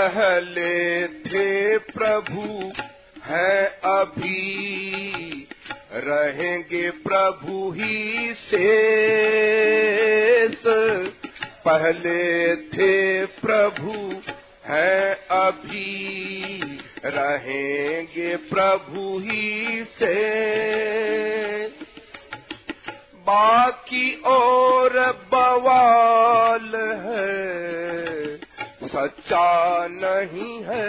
पहले थे प्रभु, है अभी। रहेंगे प्रभु ही शेष। पहले थे प्रभु, है अभी। रहेंगे प्रभु ही से बाकी और बवाल है सच्चा नहीं है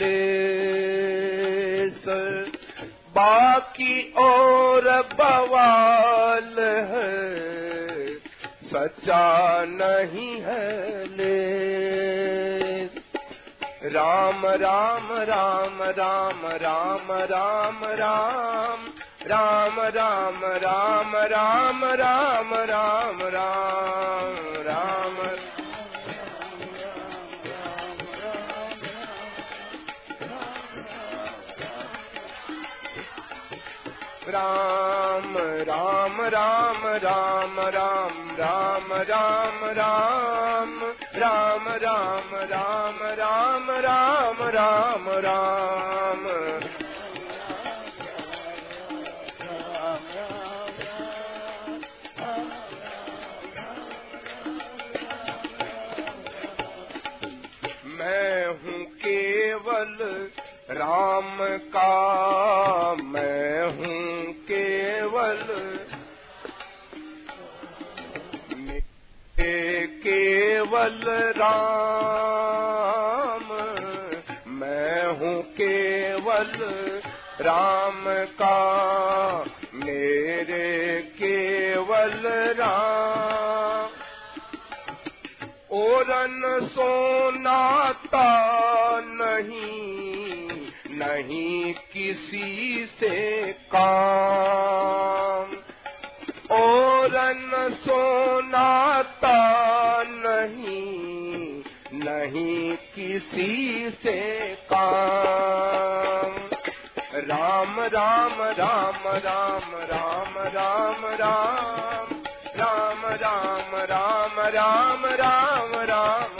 लेस बाकी और बवाल है सच्चा नहीं है लेस राम राम राम राम राम राम राम राम राम राम राम राम राम राम राम राम राम राम राम राम राम राम राम राम राम राम राम राम राम राम मैं हूँ केवल राम का राम। मैं हूँ केवल राम का, मेरे केवल राम। ओरन सोनाता नहीं नहीं किसी से काम। ओरन सोनाता नहीं किसी से काम राम राम राम राम राम राम राम राम राम राम राम राम राम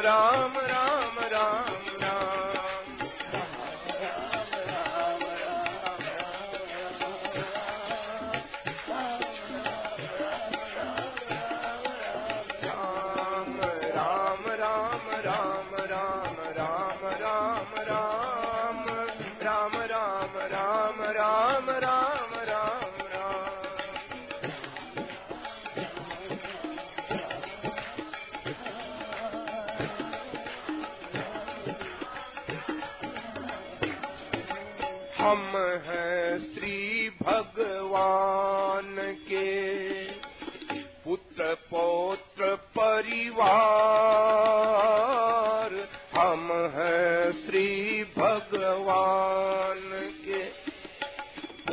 हम हैं श्री भगवान के। पुत्र पौत्र परिवार, हम हैं श्री भगवान के।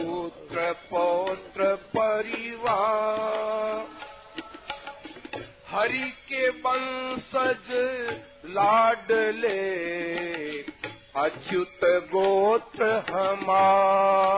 पुत्र पौत्र परिवार, हरि के वंशज लाडले अच्युत गोत्र हमार।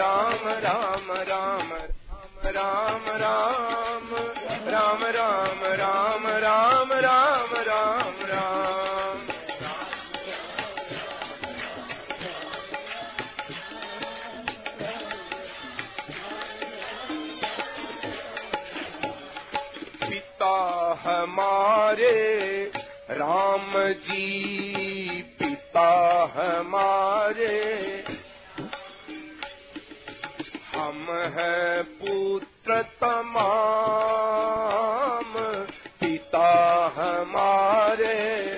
राम राम राम राम राम राम राम राम राम राम राम राम पिता हमारे राम जी हम हैं पुत्र तमाम। पिता हमारे,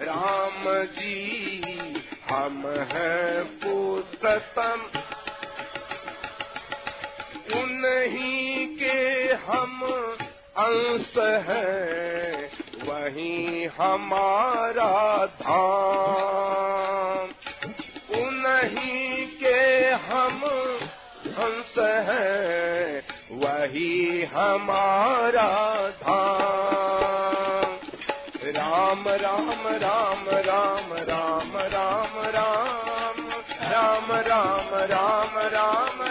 राम जी, हम हैं पुत्र तम। उन्हीं के हम अंश हैं, वही हमारा धाम। हमारा धाम। राम राम राम राम राम राम राम। राम राम राम राम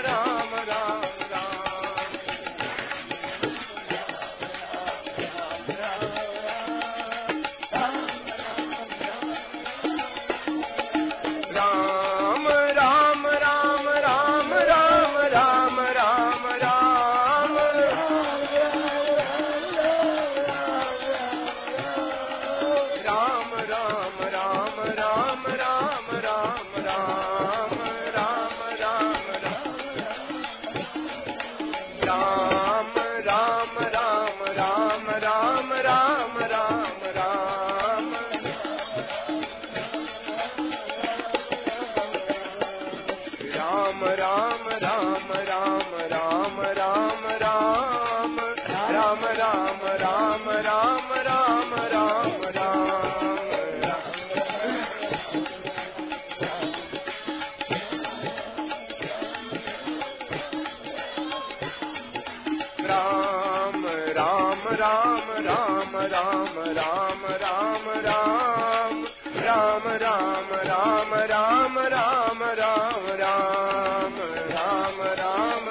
राम राम राम राम राम राम राम राम राम राम राम राम राम राम राम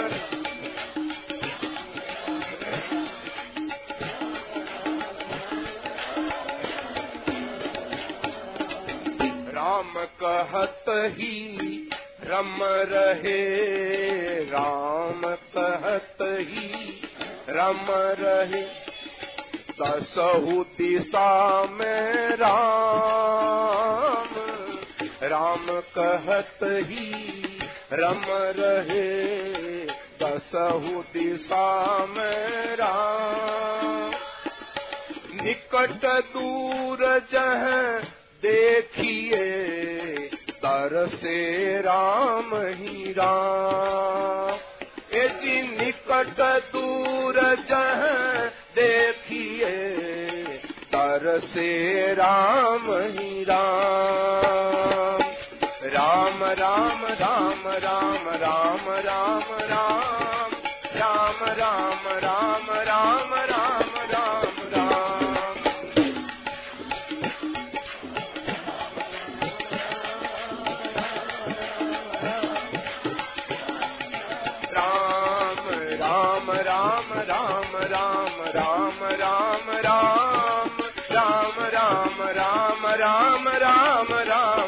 राम कहत ही रम रहे राम कहत ही रम रहे दसहु दिशा में राम। राम कहत ही रम रहे दसहु दिशा में राम। निकट दूर जह देखिए तर से राम ही राम। यदि निकट दूर जह देखिए तर से राम ही राम। राम राम राम राम राम राम राम। राम राम राम राम राम राम राम राम।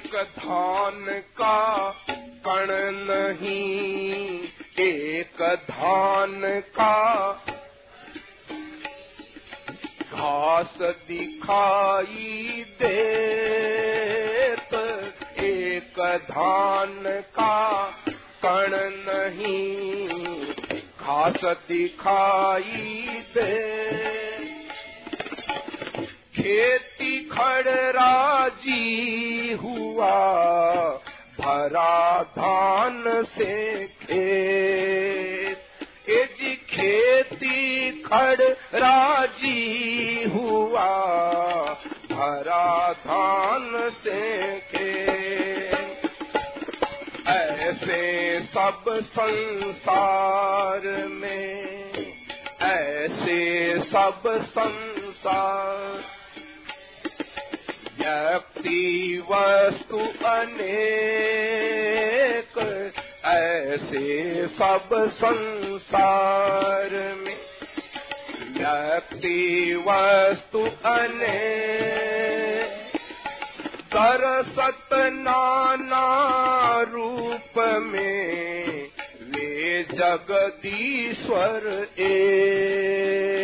एक धान का कण नहीं, एक धान का घास दिखाई देत, एक धान का कण नहीं, घास दिखाई दे। खेती खड़राजी हुआ, भरा धान से खेत। ए जी खेती खड़ राज़ी हुआ, भरा धान से खेत। ऐसे सब संसार में, ऐसे सब संसार व्यक्ति वस्तु अनेक, ऐसे सब संसार में। व्यक्ति वस्तु अनेक दरसत नाना रूप में, वे जगदीश्वर एक।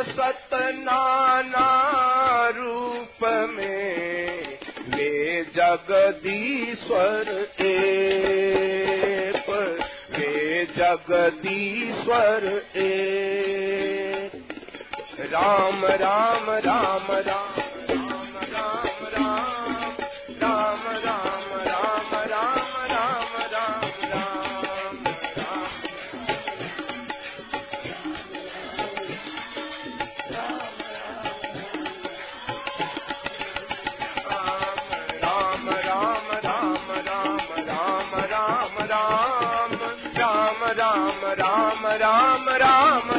तरसत नाना रूप में वे जगदीश्वर एक वे जगदीश्वर ए। राम राम राम राम। राम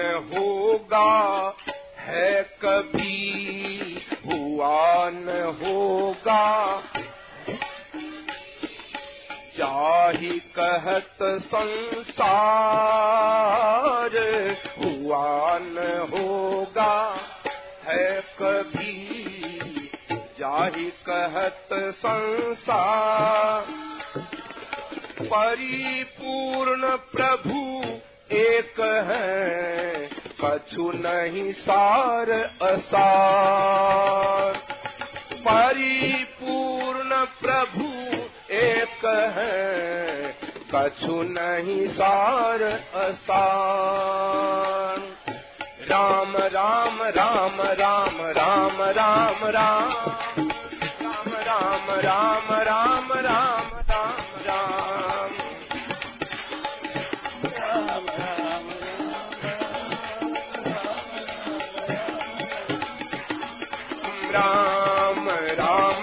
होगा? है कभी हुआ न होगा। चाहे कहत संसार हुआ न होगा। है कभी चाहे कहत संसार। परिपूर्ण प्रभु एक है। सुनहि सार असार। परिपूर्ण प्रभु एक है, कछु नहीं सार असार। राम राम राम राम राम राम। राम राम राम राम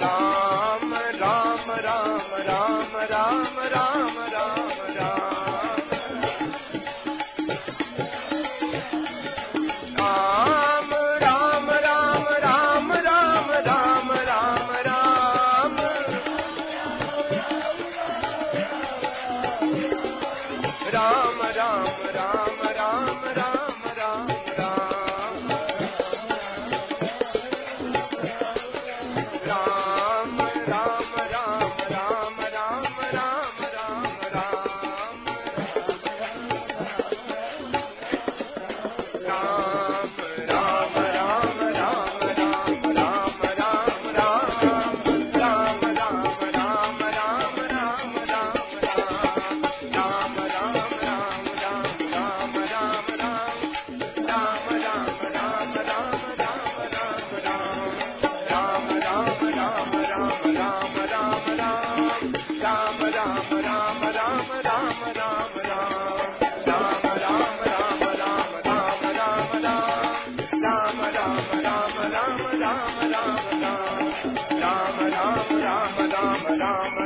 long.